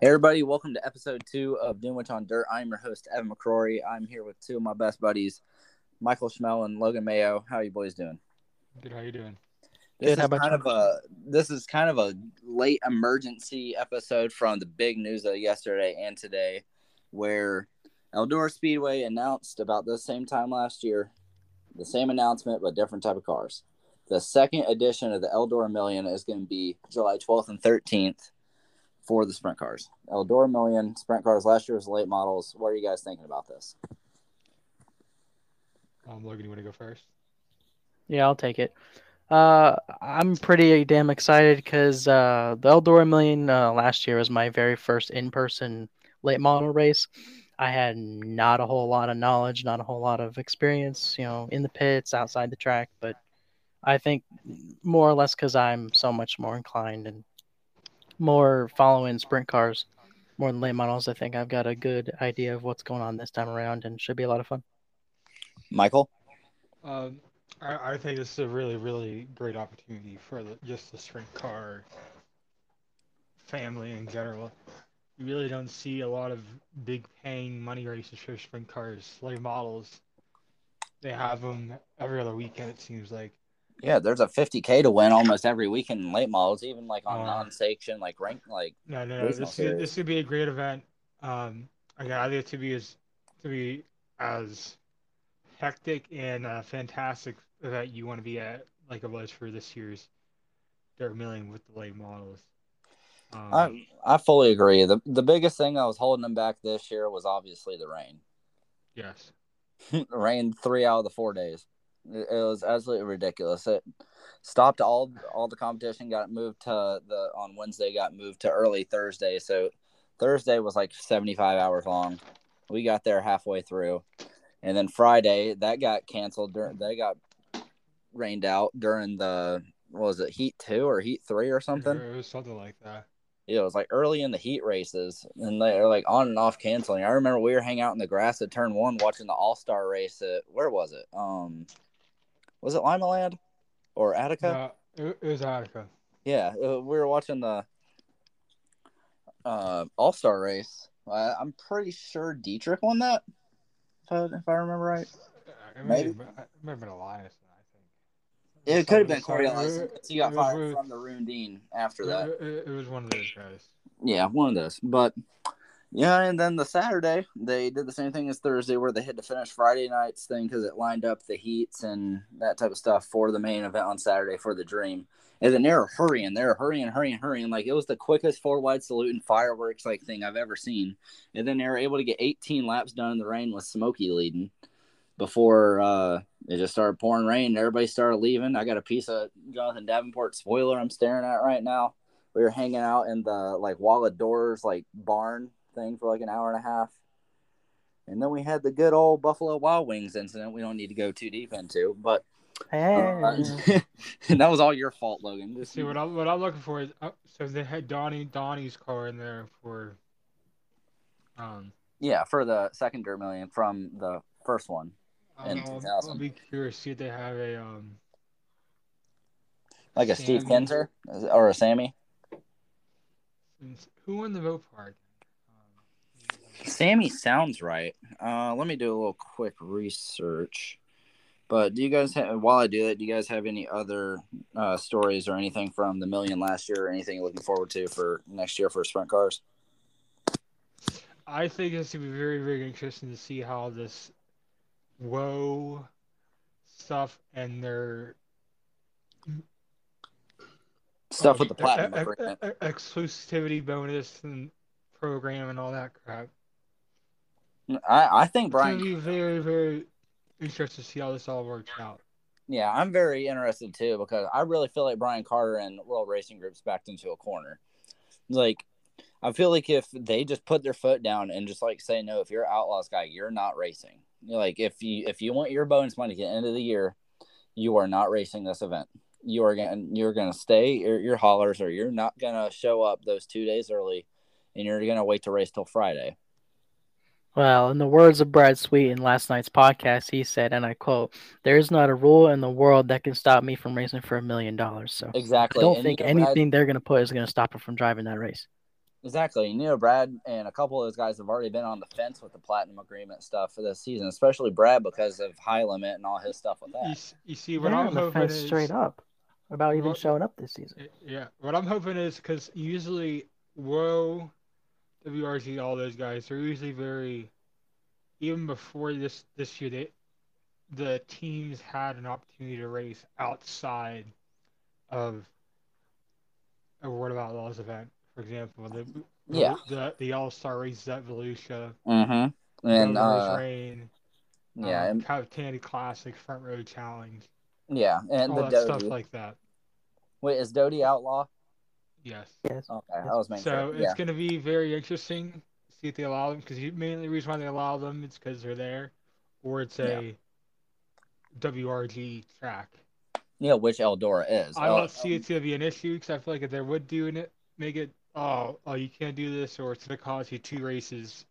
Hey everybody, welcome to episode two of Dunewich on Dirt. I'm your host, Evan McCrory. I'm here with two of my best buddies, Michael Schmel and Logan Mayo. How are you boys doing? Good. How you doing? This Good, how is about kind you? of a this is kind of a late emergency episode from the big news of yesterday and today, where Eldora Speedway announced about the same time last year, the same announcement but different type of cars. The second edition of the Eldora Million is going to be July 12th and 13th for the sprint cars. Eldora Million sprint cars last year's late models. What are you guys thinking about this? Um, Logan, you want to go first? Yeah, I'll take it. Uh, I'm pretty damn excited because uh, the Eldora Million uh, last year was my very first in-person late model race. I had not a whole lot of knowledge, not a whole lot of experience, you know, in the pits, outside the track, but I think more or less because I'm so much more inclined and more following sprint cars more than late models. I think I've got a good idea of what's going on this time around and should be a lot of fun. Michael? Um, I, I think this is a really, really great opportunity for the, just the sprint car family in general. You really don't see a lot of big paying money races for sprint cars, late models. They have them every other weekend, it seems like. Yeah, there's a 50k to win almost every weekend in late models, even like on non-sanctioned, like rank, like No, no, no. This could, this could be a great event. Um, again, I think to be as to be as hectic and uh, fantastic event you want to be at, like it was for this year's Dirt Million with the late models. Um, I I fully agree. the The biggest thing that was holding them back this year was obviously the rain. yes. rain three out of the four days. It, was absolutely ridiculous. It stopped all all the competition. Got moved to the on Wednesday. Got moved to early Thursday. So Thursday was like seventy five hours long. We got there halfway through, and then Friday that got canceled. During they got rained out during the what was it heat two or heat three or something. It was something like that. Yeah, it was like early in the heat races, and they are like on and off canceling. I remember we were hanging out in the grass at turn one watching the All Star race at where was it? Um, was it Limaland or Attica? No, it, was Attica. Yeah, uh, we were watching the uh, All Star race. I, I'm pretty sure Dietrich won that, if I, if I remember right. It Maybe. may, it may have been Elias, I think. It could have been Corey it- He got it was- fired from the Rundine after that. It- it was one of those guys. Yeah, one of those. But yeah, and then the Saturday they did the same thing as Thursday, where they had to finish Friday night's thing because it lined up the heats and that type of stuff for the main event on Saturday for the Dream. And then they were hurrying, they were hurrying, hurrying, hurrying. Like it was the quickest four wide salute and fireworks like thing I've ever seen. And then they were able to get 18 laps done in the rain with Smokey leading before uh, it just started pouring rain. and Everybody started leaving. I got a piece of Jonathan Davenport spoiler I'm staring at right now we were hanging out in the like wall of doors like barn thing for like an hour and a half and then we had the good old buffalo wild wings incident we don't need to go too deep into but uh, and that was all your fault logan Just- See what I'm what I'm looking for is uh, so they had Donnie Donnie's car in there for um yeah for the second dirt million from the first one In I'll, 2000. I'll be curious see if they have a um like a steve Sammy. Kinser or a sammy who won the vote for it? Um, sammy sounds right. Uh let me do a little quick research. But do you guys have while i do that do you guys have any other uh stories or anything from the million last year or anything you're looking forward to for next year for sprint cars? I think it's gonna be very very interesting to see how this woe stuff and their stuff with the e- platinum e- e- exclusivity bonus and program and all that crap. I, I think It's Brian. be very very interested to see how this all works out. Yeah, I'm very interested too because I really feel like Brian Carter and World Racing Group's backed into a corner. Like, I feel like if they just put their foot down and just like say no, if you're an Outlaws guy, you're not racing. Like if you if you want your bonus money at the end of the year, you are not racing this event. You are gonna you're gonna stay your your haulers or you're not gonna show up those two days early, and you're gonna wait to race till Friday. Well, in the words of Brad Sweet in last night's podcast, he said, and I quote, There is not a rule in the world that can stop me from racing for a million dollars. So exactly. I don't And think you know, Brad- anything they're going to put is going to stop her from driving that race. Exactly. You know, Brad and a couple of those guys have already been on the fence with the platinum agreement stuff for this season, especially Brad because of high limit and all his stuff with that. s- you see what They're I'm the hoping fence is straight up about even Well- showing up this season. Yeah, what I'm hoping is because usually Woe, WRG, all those guys, they're usually very. Even before this this year, they the teams had an opportunity to race outside of a World of Outlaws event. For example, the Yeah. the the All Star races at Volusia, Mm-hmm. And uh, Reign, yeah, um, and, Capitani Classic, Front Row Challenge, yeah, and all the that Doty. stuff like that. Wait, is Doty outlaw? Yes. Yes. Okay, I was making So sure. it's Yeah, going to be very interesting to see if they allow them because mainly the reason why they allow them is because they're there, or it's a WRG track. yeah. Which Eldora is? I don't uh, see it to be an issue because I feel like if they would do it, make it oh oh you can't do this or it's going to cost you two races.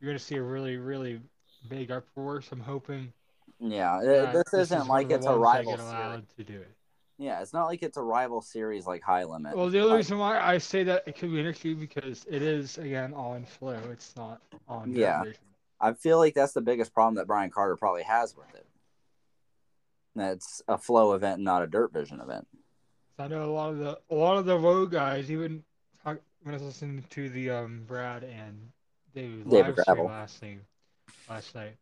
You're going to see a really really big uproar. So I'm hoping Yeah, this this isn't is like it's a ones rival series. to do it. Yeah, it's not like it's a rival series like High Limit. Well, the other Like, reason why I say that it could be an issue because it is again on Flo. It's not on Yeah. I feel like that's the biggest problem that Brian Carter probably has with it. That's a Flo event, not a dirt vision event. I know a lot of the a lot of the road guys, even talk, when I was listening to the um Brad and David, David live last thing last night.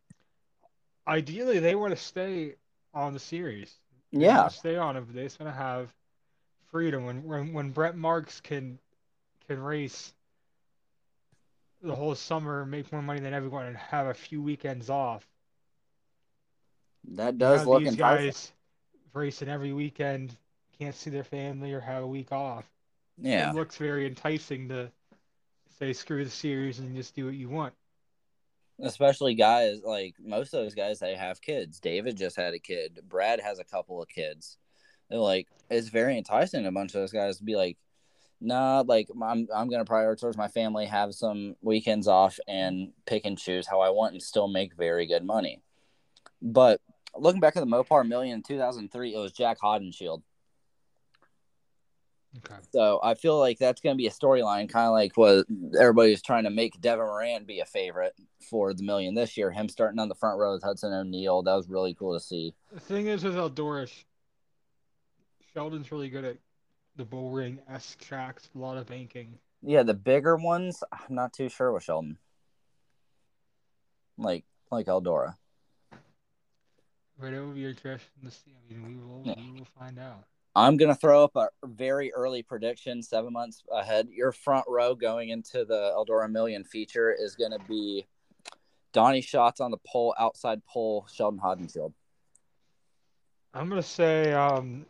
Ideally, they want to stay on the series. Yeah, stay on it. But they just want to have freedom. When when when Brent Marks can can race the whole summer, make more money than everyone, and have a few weekends off. that does look these enticing. guys racing every weekend, can't see their family or have a week off. Yeah, It looks very enticing to say screw the series and just do what you want. Especially guys like most of those guys they have kids. David just had a kid. Brad has a couple of kids. They're like it's very enticing to a bunch of those guys to be like, nah, like I'm I'm gonna prioritize my family, have some weekends off, and pick and choose how I want, and still make very good money. But looking back at the Mopar Million in 2003, it was Jac Haudenschild. Okay. So I feel like that's going to be a storyline, kind of like what everybody was trying to make Devin Moran be a favorite for the million this year. Him starting on the front row with Hudson O'Neal, that was really cool to see. The thing is with Eldora, Sheldon's really good at the bull ring esque tracks, a lot of banking. Yeah, the bigger ones, I'm not too sure with Sheldon. Like like Eldora. But it will be interesting to see. I mean, we will Yeah. we will find out. I'm gonna throw up a very early prediction, seven months ahead. Your front row going into the Eldora Million feature is gonna be Donny Schatz on the pole, outside pole, Sheldon Haudenschild. I'm gonna say um,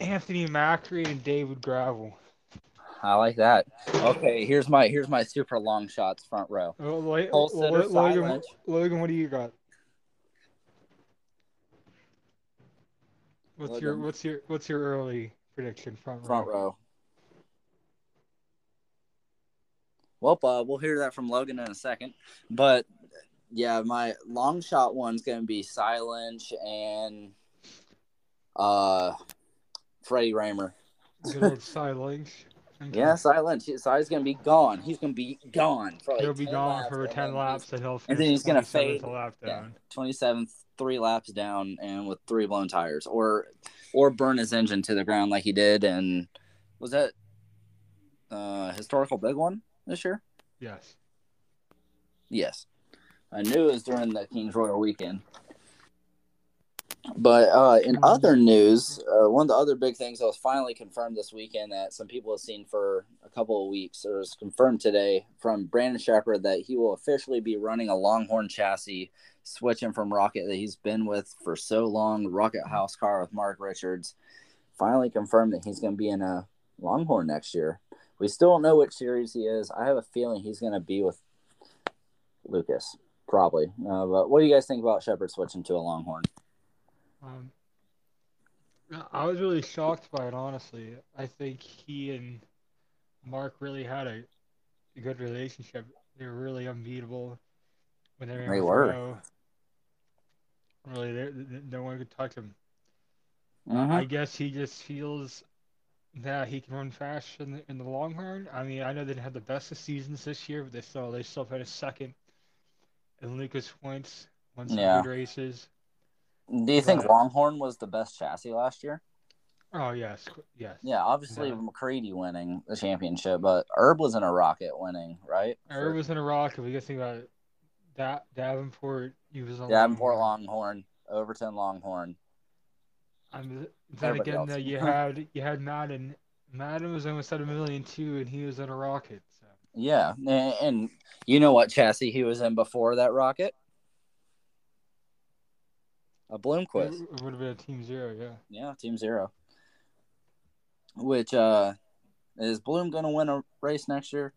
Anthony Macri and David Gravel. I like that. Okay, here's my here's my super long shots front row. Lo- sitter, Logan. Logan, what do you got? What's your what's your what's your early prediction front row? Front row. Well, uh, we'll hear that from Logan in a second. But yeah, my long shot one's gonna be Sye Lynch and uh Freddie Rahmer. Good old Lynch. Okay. Yeah, Silence. Sye's gonna be gone. He's gonna be gone for like He'll be gone laps, for 10 laps, and he'll and then he's gonna 27th fade. lap Yeah. Twenty seventh, three laps down, and with three blown tires, or or burn his engine to the ground like he did. And was that uh historical big one this year? Yes. Yes. I knew it was during the Kings Royal weekend. But uh, in other news, uh, one of the other big things that was finally confirmed this weekend that some people have seen for a couple of weeks, or was confirmed today from Brandon Sheppard that he will officially be running a Longhorn chassis, switching from Rocket that he's been with for so long, Rocket House car with Mark Richards. Finally confirmed that he's going to be in a Longhorn next year. We still don't know which series he is. I have a feeling he's going to be with Lucas, probably. Uh, but what do you guys think about Sheppard switching to a Longhorn? Um, I was really shocked by it, honestly. I think he and Mark really had a, a good relationship. They were really unbeatable when they were. They were. Really, they- they- no one could touch him. Mhm. I guess he just feels that he can run fast in the, in the Longhorn. I mean, I know they didn't have the best of seasons this year, but they still they still finished second and Lucas points, won some Yeah. good races. Do you think Longhorn was the best chassis last year? Oh yes, yes. Yeah, obviously Yeah. McCreadie winning the championship, but Herb was in a rocket winning, right? Herb was in a rocket. We get to think about it, da- Davenport, he was on Davenport Longhorn. Longhorn, Overton Longhorn. I'm, then Everybody again, else. though, you had you had Madden. Madden was almost at a million too, and he was in a rocket. So Yeah, and, and you know what chassis he was in before that rocket? A Bloomquist. it would have been a Team Zero, yeah. Yeah, Team Zero. Which uh is Bloom gonna win a race next year?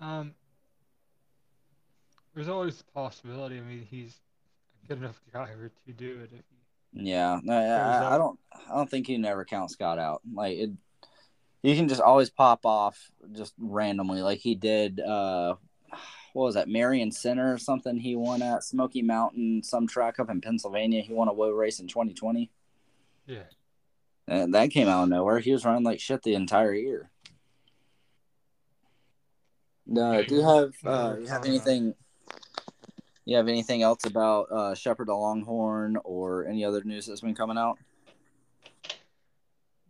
Um, there's always the possibility. I mean, he's a good enough driver to do it. If he, Yeah, I, I, I don't. I don't think you never count Scott out. Like it, you can just always pop off just randomly, like he did. Uh, what was that? Marion Center or something? He won at Smoky Mountain, some track up in Pennsylvania. He won a woe race in 2020, yeah. and that came out of nowhere. He was running like shit the entire year. Uh, do you have uh, you have anything? You have anything else about uh, Sheppard the Longhorn or any other news that's been coming out?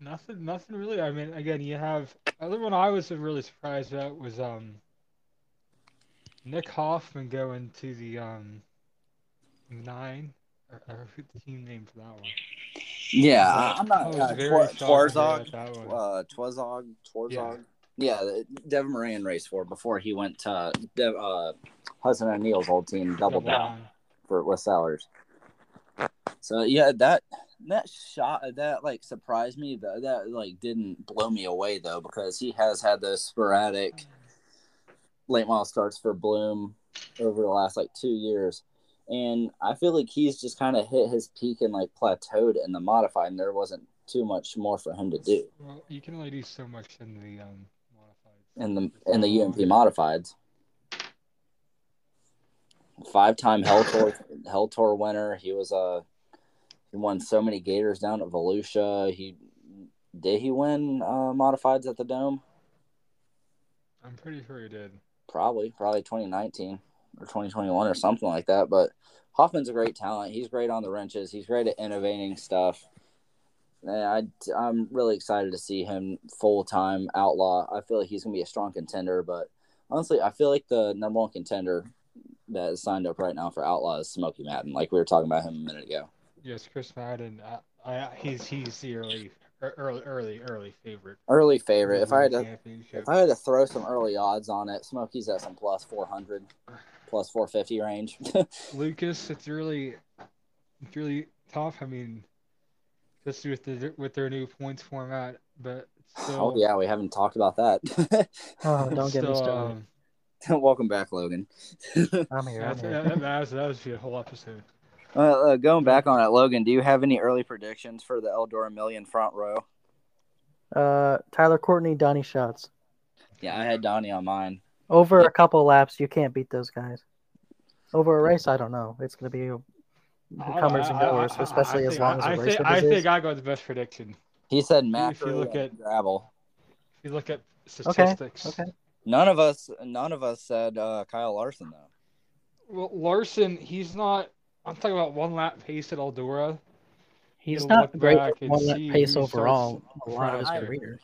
Nothing, nothing really. I mean, again, you have other one I was really surprised about was um Nick Hoffman going to the um nine or, or the team name for that one. Yeah, I'm not. Uh, very Twar- shocked to hear Twarzog, uh, Twazog, Twarzog. Yeah, the Devin Moran raced for before he went to Dev, uh, Hudson O'Neal's old team, double down for with Sellers. So yeah, that that shot that like surprised me. That that like didn't blow me away though because he has had those sporadic late model starts for Bloom over the last like two years. And I feel like he's just kind of hit his peak and like plateaued in the modified, and there wasn't too much more for him to do Well, you can only do so much in the um modified. in the in the UMP modifieds. Five time Hell Tour Hell Tour winner. He was a he won so many Gators down at Volusia. He did he win uh, modifieds at the Dome? I'm pretty sure he did. Probably, probably 2019 or 2021 or something like that. But Hoffman's a great talent. He's great on the wrenches. He's great at innovating stuff. And I, I'm really excited to see him full time outlaw. I feel like he's gonna be a strong contender. But honestly, I feel like the number one contender that is signed up right now for outlaw is Smokey Madden. Like we were talking about him a minute ago. Yes, Chris Madden. I, I, he's he's the early, early, early, early favorite. Early favorite. If I had to, if I had to throw some early odds on it, Smokey's at some plus 400, plus 450 range. Lucas, it's really, it's really tough. I mean, just with the with their new points format, but still, oh yeah, we haven't talked about that. Oh, don't get me still, started. um, Welcome back, Logan. I'm here. I'm that's, here. that, that, was, that was a whole episode. Uh, uh, going back on it, Logan, do you have any early predictions for the Eldora Million front row? Uh, Tyler Courtney, Donny Schatz. Yeah, I had Donnie on mine. Over a couple laps, you can't beat those guys. Over a race, I don't know. It's gonna be comers and I- I- goers, I- especially I as think- long as I, the I race think, I think I got the best prediction. He said you look at- Gravel. If you look at Okay. statistics, Okay. None of us, none of us said uh, Kyle Larson though. well, Larson, he's not. I'm talking about one lap pace at Eldora. He's You'll not look great back at and one lap pace overall. A lot of his front. career.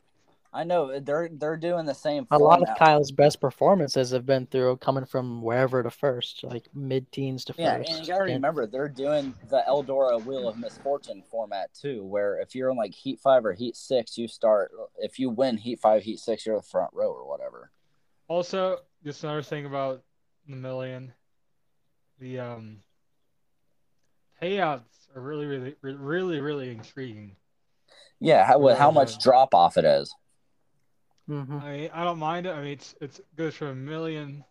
I know they're they're doing the same. A lot of format. Kyle's best performances have been through coming from wherever to first, like mid teens to Yeah, first. and you gotta And- remember they're doing the Eldora Wheel of Misfortune format too, where if you're in like Heat Five or Heat Six, you start. If you win Heat Five, Heat Six, you're the front row or whatever. Also, just another thing about the million, the um payouts are really, really, really, really intriguing. Yeah, how, Yeah, how much drop off it is Mhm. I mean, I don't mind it. I mean, it's it's goes from a million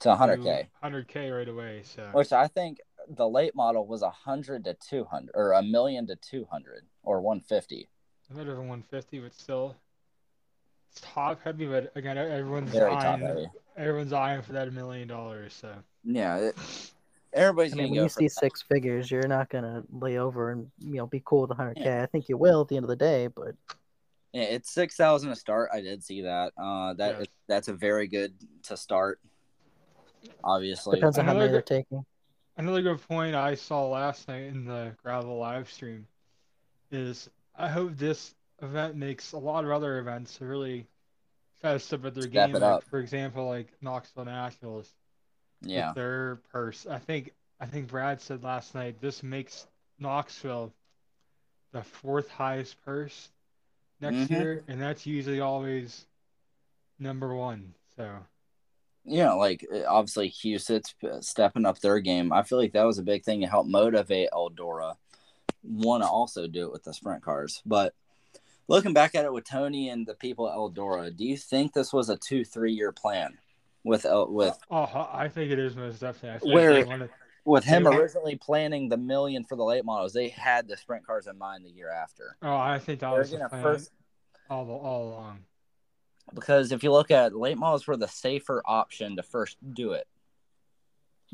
to 100k, hundred k right away. So which I think the late model was a 100 to 200 or a million to 200 or 150. I'm better than 150, but still, it's top heavy. But again, everyone's Very top eyeing, heavy. everyone's eyeing for that million dollars. So Yeah, it, everybody's I mean, gonna when go you see that. six figures, you're not gonna lay over and you know be cool with 100k. I think you will at the end of the day, but Yeah, it's six thousand to start. I did see that. Uh, that Yeah. that's a very good to start. Obviously, Depends on how Another many they're taking. Another good point I saw last night in the Gravel live stream is I hope this event makes a lot of other events really try to step up their Step game. it Like, up. for example, like Knoxville Nationals. Yeah, their purse. I think I think Brad said last night this makes Knoxville the fourth highest purse next Mhm. year, and that's usually always number one. So yeah. Like uh, obviously, Huset's stepping up their game. I feel like that was a big thing to help motivate Eldora. Want to also do it with the sprint cars, but looking back at it with Tony and the people at Eldora, do you think this was a two three year plan with El- with oh, I think it is most definitely. I think Where- they wanted, with him originally planning the million for the late models? They had the sprint cars in mind the year after. oh, I think that They're was the first all all along. because if you look at late models were the safer option to first do it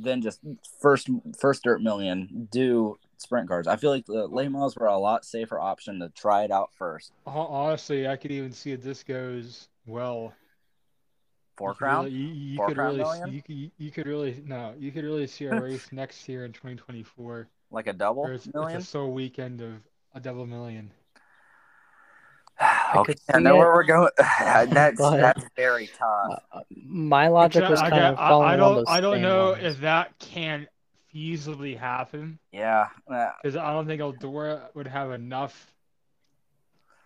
then just first first dirt million do sprint cars i feel like the late models were a lot safer option to try it out first Honestly, I could even see if this goes well. Four you crown Really, you, you Four could crown really, million? you could, you could really, no, you could really see a race next year in 2024. like a double Where it's, it's a sole weekend of a double million. okay could i know see where we're going that's that's very tough Uh, my logic was Except kind I, of I, following I along don't, those I don't know lines. if that can feasibly happen yeah uh, because I don't think Eldora would have enough.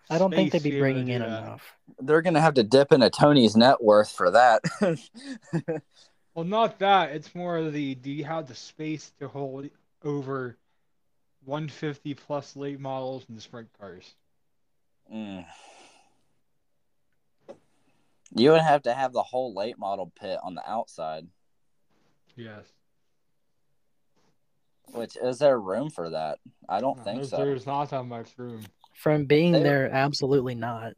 I don't think they'd be bringing in that. enough. they're gonna have to dip into tony's net worth for that Well, not that. It's more of the do you have the space to hold over 150 plus late models and the sprint cars? Mm. You would have to have the whole late model pit on the outside. Yes. Which is there room for that? I don't No, think there's, so. there's not that much room. From being They- there, absolutely not.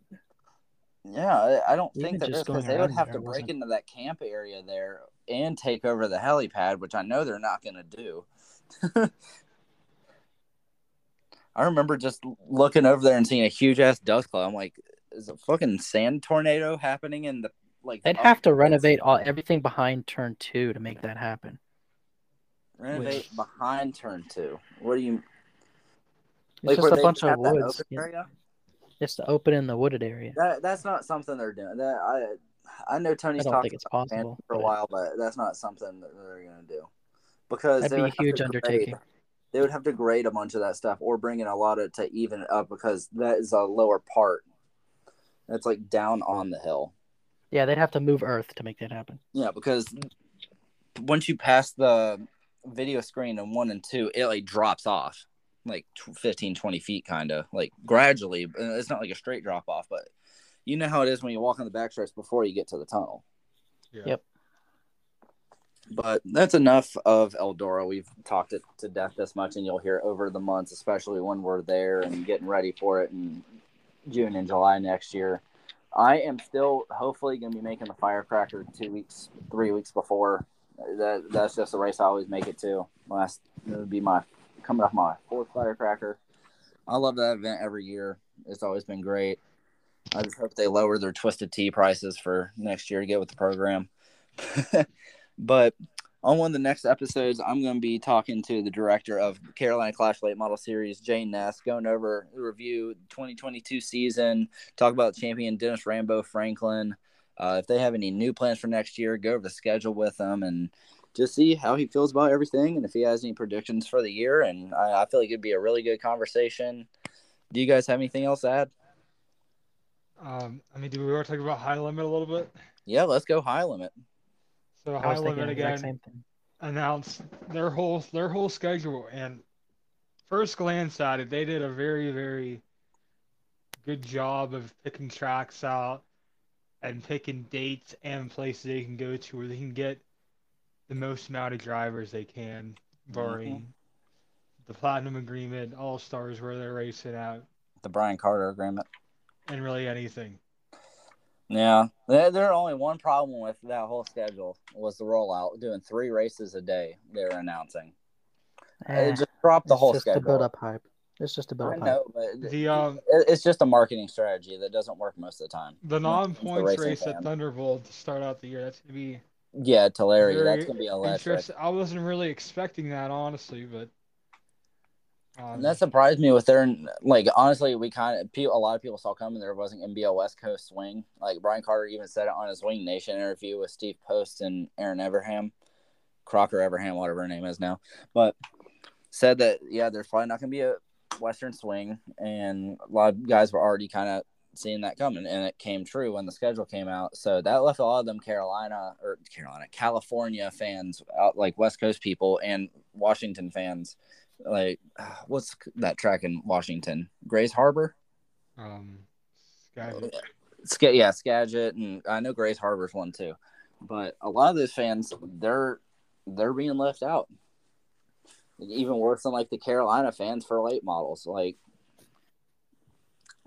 Yeah, I- don't Even think that just because going they would have to break into that camp area there and take over the helipad, which I know they're not going to do. I remember just looking over there and seeing a huge ass dust cloud. I'm like, is a fucking sand tornado happening in the like? They'd have to renovate all everything behind turn two to make that happen. renovate behind turn two. What do you? It's where just a bunch of woods. yeah. Just to open in the wooded area. That that's not something they're doing. That I I know Tony's don't talked think it's possible. for a while, but that's not something that they're going to do because That'd they be would a have to huge grade- undertaking. They would have to grade a bunch of that stuff or bring in a lot of to even it up because that is a lower part. That's like down on the hill. Yeah, they'd have to move Earth to make that happen. Yeah, because once you pass the video screen in one and two, it like drops off like tw- 15, 20 feet, kind of like gradually. Uh, It's not like a straight drop off, but you know how it is when you walk on the backstretch before you get to the tunnel. Yeah. Yep. But that's enough of Eldora. We've talked it to death this much, and you'll hear over the months, especially when we're there and getting ready for it in June and July next year. I am still hopefully going to be making the Firecracker two weeks, three weeks before. That that's just a race I always make it to. Last it would be my coming off my fourth Firecracker. I love that event every year. It's always been great. I just hope they lower their Twisted Tea prices for next year to get with the program. but on one of the next episodes, I'm going to be talking to the director of Carolina Clash Late Model Series, Jane Ness, going over the review 2022 season, talk about champion Dennis Rambo Franklin. Uh, if they have any new plans for next year, go over the schedule with them and just see how he feels about everything and if he has any predictions for the year. And I, I feel like it'd be a really good conversation. Do you guys have anything else to add? Um, I mean, do we want to talk about high limit a little bit? Yeah, let's go high limit. So I high was thinking limit the exact again same thing. announced their whole their whole schedule, and first glance at it, they did a very very good job of picking tracks out and picking dates and places they can go to where they can get the most amount of drivers they can, barring the platinum agreement, all stars where they're racing out, The Brian Carter agreement. and really anything. Yeah, there, there only one problem with that whole schedule was the rollout, doing three races a day. They were announcing. Eh, It just dropped the it's whole just to build up hype. It's just a I build hype. know, but The um it's just a marketing strategy that doesn't work most of the time. the non-points racing race fan. at Thunderbowl to start out the year. That's gonna be Yeah, Tulare, that's gonna be electric. I wasn't really expecting that honestly, but um, that surprised me with their like honestly, we kind of a lot of people saw coming there wasn't gonna be a West Coast swing. Like Brian Carter even said it on his Wing Nation interview with Steve Post and Erin Evernham, Crocker Evernham, whatever her name is now, but said that yeah, there's probably not gonna be a Western swing, and a lot of guys were already kind of seeing that coming, and it came true when the schedule came out. So that left a lot of them Carolina or Carolina, California fans out, like West Coast people and Washington fans like what's that track in Washington? Grays Harbor? um, Skagit. Sk- yeah, Skagit and I know Grays Harbor's one too. But a lot of those fans they're they're being left out. Even worse than like the Carolina fans for late models. Like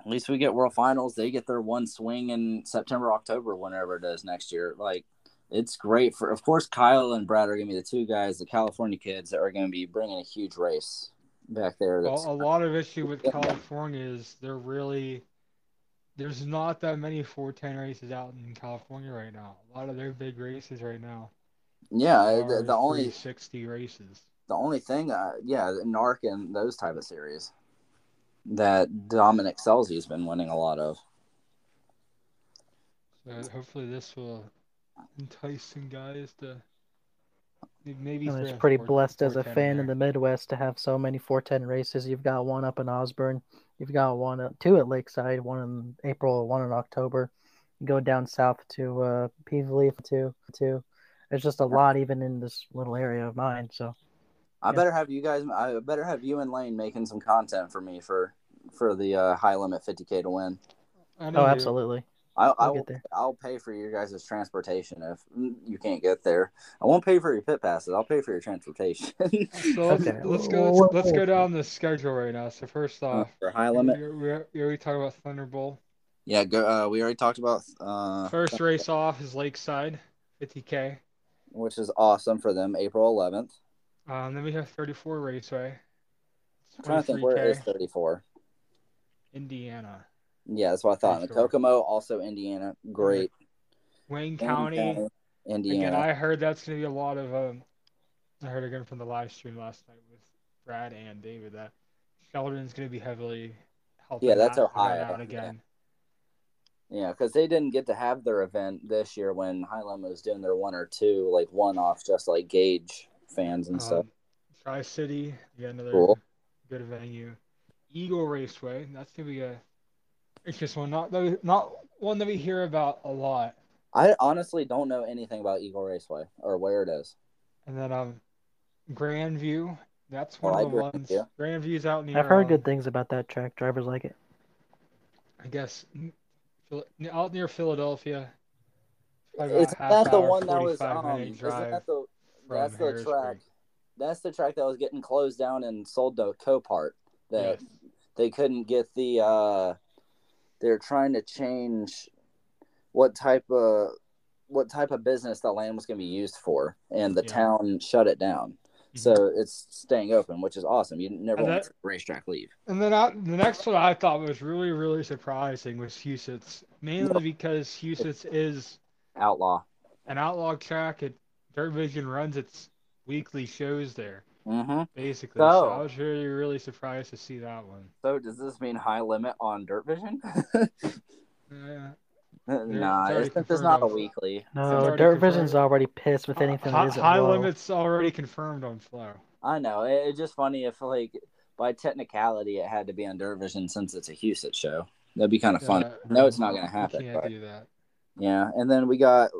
at least we get World Finals, they get their one swing in September, October, whenever it is next year. Like it's great for of course Kyle and Brad are gonna be the two guys, the California kids that are gonna be bringing a huge race back there. Well, a lot of issue with California is they're really there's not that many 410 races out in California right now. A lot of their big races right now. yeah, the, the only 60 races. the only thing, uh, yeah, NARC and those type of series that Dominic Scelzi's been winning a lot of. So hopefully this will entice some guys to maybe. And throw it's pretty four- blessed as a 410 fan in the Midwest to have so many 410 races. You've got one up in Osborne. You've got one, at, two at Lakeside, one in April, one in October. You go down south to uh, Pevely for two, two. There's just a lot even in this little area of mine. So I Yeah. better have you guys. I better have you and Lane making some content for me for for the uh, high limit 50k to win. I oh, absolutely. I, I We'll will. get there. I'll pay for your guys' transportation if you can't get there. I won't pay for your pit passes. I'll pay for your transportation. So let's, Okay. let's go. Let's, let's go down the schedule right now. So first off, for high limit. we, we, we already talked about Thunderbowl. Yeah, go. Uh, we already talked about uh, First race off is Lakeside, 50k. which is awesome for them. April 11th. Um, then we have 34 Raceway. I'm trying to think where is 34. Indiana. Yeah, that's what I thought. The Sure. Kokomo, also Indiana, great. Wayne Wayne County. Again, Indiana. I heard that's going to be a lot of. Um, I heard again from the live stream last night with Brad and David that Sheldon's going to be heavily helping. Yeah, that's Ohio, Out again. Yeah, because they didn't get to have their event this year when High Limit was doing their one or two, like one off, just like Gage fans and stuff. Um, Tri City, yeah, another Cool. good venue. Eagle Raceway, that's gonna be a interesting one. Not that- not one that we hear about a lot. I honestly don't know anything about Eagle Raceway or where it is. And then um, Grandview, that's Oh, one I of the agree, ones. yeah. Grandview's out near. I've heard um, good things about that track. Drivers like it. I guess out near Philadelphia. Probably about Is a half that the one that was 45 um? Isn't that the from that's the Harrisburg. track? That's the track that was getting closed down and sold to Copart. That Yes. they couldn't get the. uh They're trying to change what type of what type of business the land was going to be used for, and the Yeah. town shut it down. Mhm. So it's staying open, which is awesome. You never And want that- to racetrack leave. And then I, the next one I thought was really, really surprising was Huset's, mainly because Huset's is Outlaw. an outlaw track. It Dirt Vision runs its weekly shows there, Mm-hmm. basically. So, So- I was really, really surprised to see that one. So does this mean high limit on Dirt Vision? Yeah. nah, already it's, it's not a weekly. No, already Dirt confirmed. Vision's already pissed with anything High, that isn't high low. limits already confirmed on Flo. I know. It, it's just funny if like by technicality it had to be on Dirt Vision since it's a Huset's show. That'd be kind of fun. Yeah, no, it's not gonna happen. Can't But do that. yeah, and then we got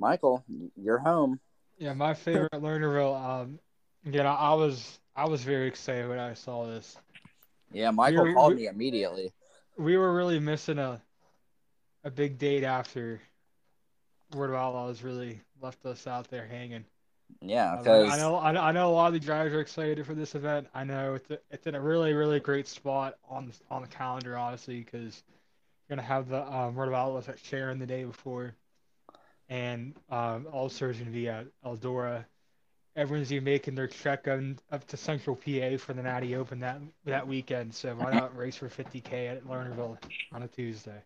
Michael. You're home. Yeah, my favorite Lernerville. Um, again, I, I was I was very excited when I saw this. Yeah, Michael We- called we- me immediately. we were really missing a a big date after World of Outlaws really left us out there hanging. Yeah, I, because I know I know I know a lot of the drivers are excited for this event. I know it's a, it's in a really really great spot on the, on the calendar honestly because you're gonna have the um, World of Outlaws at Sharon the day before, and um, also there's gonna be at Eldora, everyone's gonna be making their trek on, up to Central PA for the Natty Open that that weekend. So why not race for 50k at Lernerville on a Tuesday?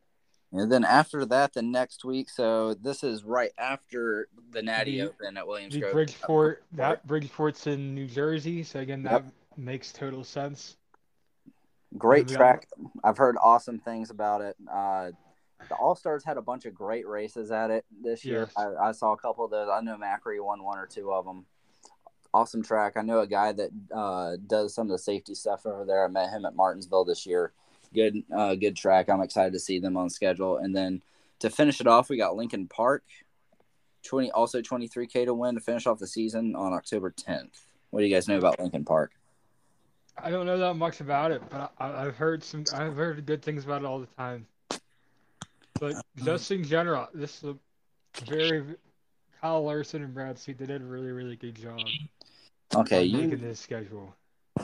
And then after that, the next week. So this is right after the Natty The- Open at Williams Grove. Bridgeport that Bridgeport's in New Jersey, so again that makes total sense. Great track. I've heard awesome things about it. Uh, the All Stars had a bunch of great races at it this year. Yes. I, I saw a couple of those. I know Macri won one or two of them. Awesome track. I know a guy that uh, does some of the safety stuff over there. I met him at Martinsville this year. Good, uh, good track. I'm excited to see them on schedule. And then to finish it off, we got Lincoln Park. Twenty, also 23k to win to finish off the season on October 10th. What do you guys know about Lincoln Park? I don't know that much about it, but I, I've heard some. I've heard good things about it all the time. But uh, just in general, this is a very Kyle Larson and Brad Sweet. They did a really, really good job Okay, you making this schedule.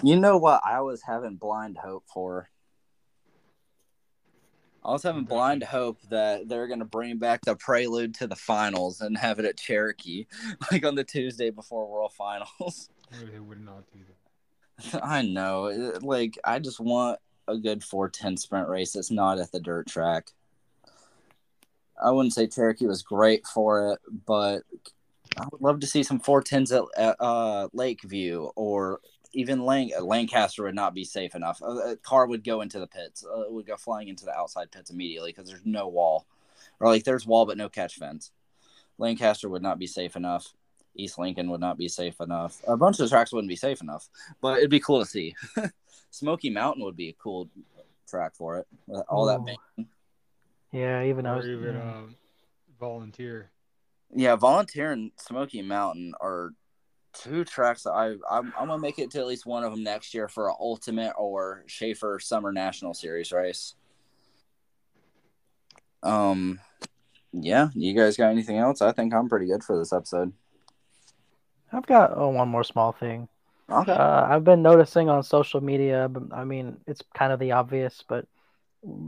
You know what I was having blind hope for? I was having blind hope that they're going to bring back the prelude to the finals and have it at Cherokee, like on the Tuesday before World Finals. They would not do that. I know. Like, I just want a good 410 sprint race that's not at the dirt track. I wouldn't say Cherokee was great for it, but I would love to see some 410s at, at uh, Lakeview or even Lang- Lancaster would not be safe enough. A, a car would go into the pits, uh, it would go flying into the outside pits immediately because there's no wall. Or like there's wall but no catch fence. Lancaster would not be safe enough. East Lincoln would not be safe enough. A bunch of tracks wouldn't be safe enough, but it'd be cool to see. Smoky Mountain would be a cool track for it. with All that. Bang. Yeah, even I was. even yeah. um, volunteer. Yeah, Volunteer and Smoky Mountain are two tracks that I I'm, I'm gonna make it to at least one of them next year for an Ultimate or Schaefer Summer National Series race. Um, yeah, you guys got anything else? I think I'm pretty good for this episode. I've got oh, one more small thing. Okay. Uh, I've been noticing on social media. I mean, it's kind of the obvious, but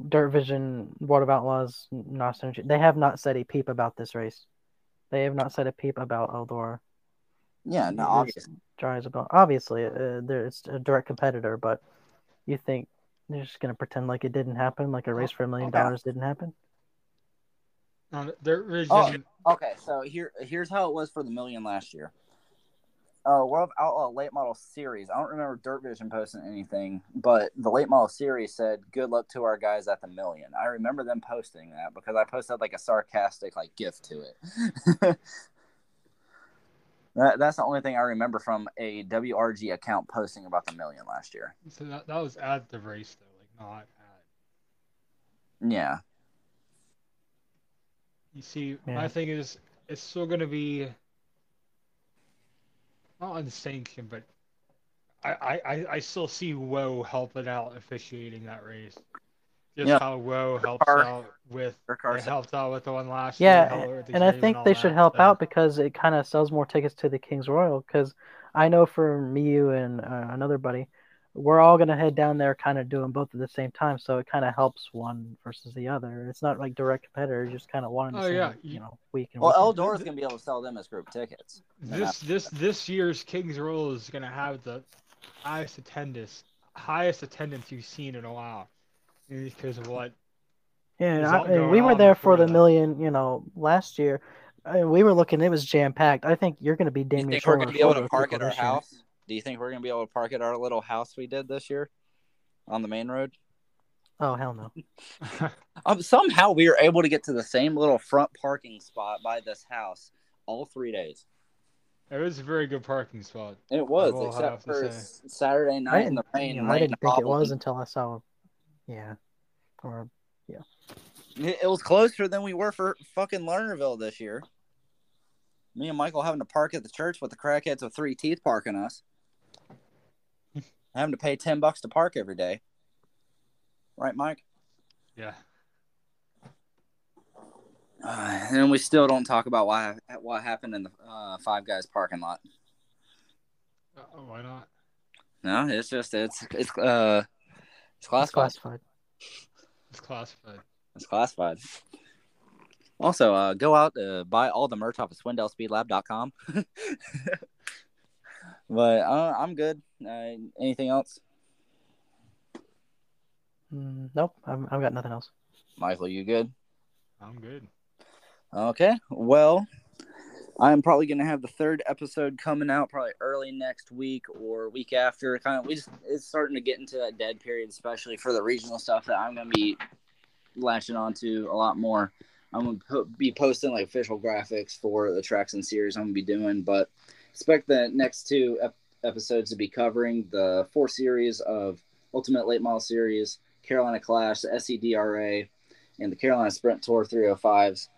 Dirt Vision, Board of Outlaws, NOS Energy, they have not said a peep about this race. They have not said a peep about Eldor. yeah, no, It's obvious. dry as a. Obviously, uh, there it's a direct competitor, but you think they're just gonna pretend like it didn't happen, like a race for a million dollars didn't happen? Um, Dirt Vision. Oh. Okay, so here here's how it was for the million last year. Uh, World of Outlaw Late Model Series. I don't remember Dirt Vision posting anything, but the Late Model Series said, "Good luck to our guys at the million. I remember them posting that because I posted like a sarcastic like gift to it. that, that's the only thing I remember from a WRG account posting about the million last year. So that, that was at the race though, like not at. Yeah, You see, Yeah. my thing is, it's still gonna be not unsanctioned, but I, I, I- I still see Woe helping out officiating that race. Just Yeah. how Woe helps Car- out with Their car it helped out with the one last Yeah, year. helped with and I think all they should that, help so- out because it kind of sells more tickets to the King's Royal. Because I know for me, you, and uh, another buddy, we're all gonna head down there, kind of doing both at the same time. So it kind of helps one versus the other. It's not like direct competitors, just kind of one in the Oh, same, yeah, you you- know, week. And well, weekend. Eldor's gonna be able to sell them as group tickets. This this this year's Kings Royal is gonna have the highest attendance highest attendance you've seen in a while. Because of what Yeah, is I, all and we were there for the that. million, you know, last year. And we were looking; it was jam packed. I think you're going to be Do you think we're gonna be able to park at our house? Do you think we're gonna be able to park at our little house we did this year on the main road? Oh hell no! Um, somehow we were able to get to the same little front parking spot by this house all three days. it was a very good parking spot. It was, except for say. Saturday night in the rain. you know, I didn't think it was until I saw. Yeah, or It it was closer than we were for fucking Lernerville this year. Me and Michael having to park at the church with the crackheads with three teeth parking us. Having to pay ten bucks to park every day. Right, Mike? Yeah. Uh, and we still don't talk about why what happened in the uh, Five Guys parking lot. Uh, why not? No, it's just it's it's uh it's it's classified. classified. It's classified. It's classified. Also, uh, go out uh, buy all the merch off of SwindellSpeedLab.com. But uh, I'm good. Uh, anything else? Mm, nope, I'm, I've got nothing else. Michael, you good? I'm good. Okay. Well, I'm probably gonna have the third episode coming out probably early next week or week after. Kind of, we just it's starting to get into that dead period, especially for the regional stuff that I'm gonna be latching onto a lot more. I'm gonna po- be posting like official graphics for the tracks and series I'm gonna be doing, but expect the next two ep- episodes to be covering the four series of Ultimate Late Model Series, Carolina Clash, the SCDRA, and the Carolina Sprint Tour 305s.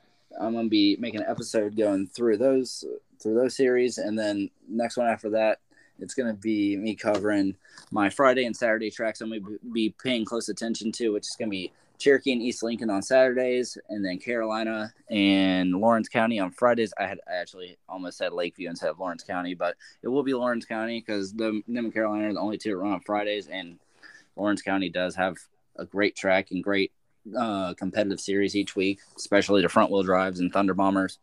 I'm gonna be making an episode going through those through those series, and then next one after that, it's gonna be me covering my Friday and Saturday tracks. I'm gonna be paying close attention to, which is gonna be Cherokee and East Lincoln on Saturdays, and then Carolina and Lawrence County on Fridays. I had I actually almost said Lakeview instead of Lawrence County, but it will be Lawrence County because the them and Carolina are the only two that run on Fridays, and Lawrence County does have a great track and great uh, competitive series each week, especially the front wheel drives and Thunder Bombers.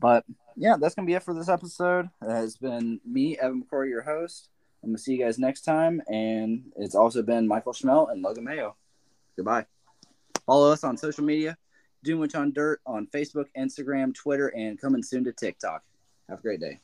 But yeah, that's gonna be it for this episode. It has been me, Evan McCoy, your host. I'm gonna see you guys next time, and it's also been Michael Schmel and Logan Mayo. Goodbye. Follow us on social media, Dunewich on Dirt on Facebook, Instagram, Twitter, and coming soon to TikTok. Have a great day.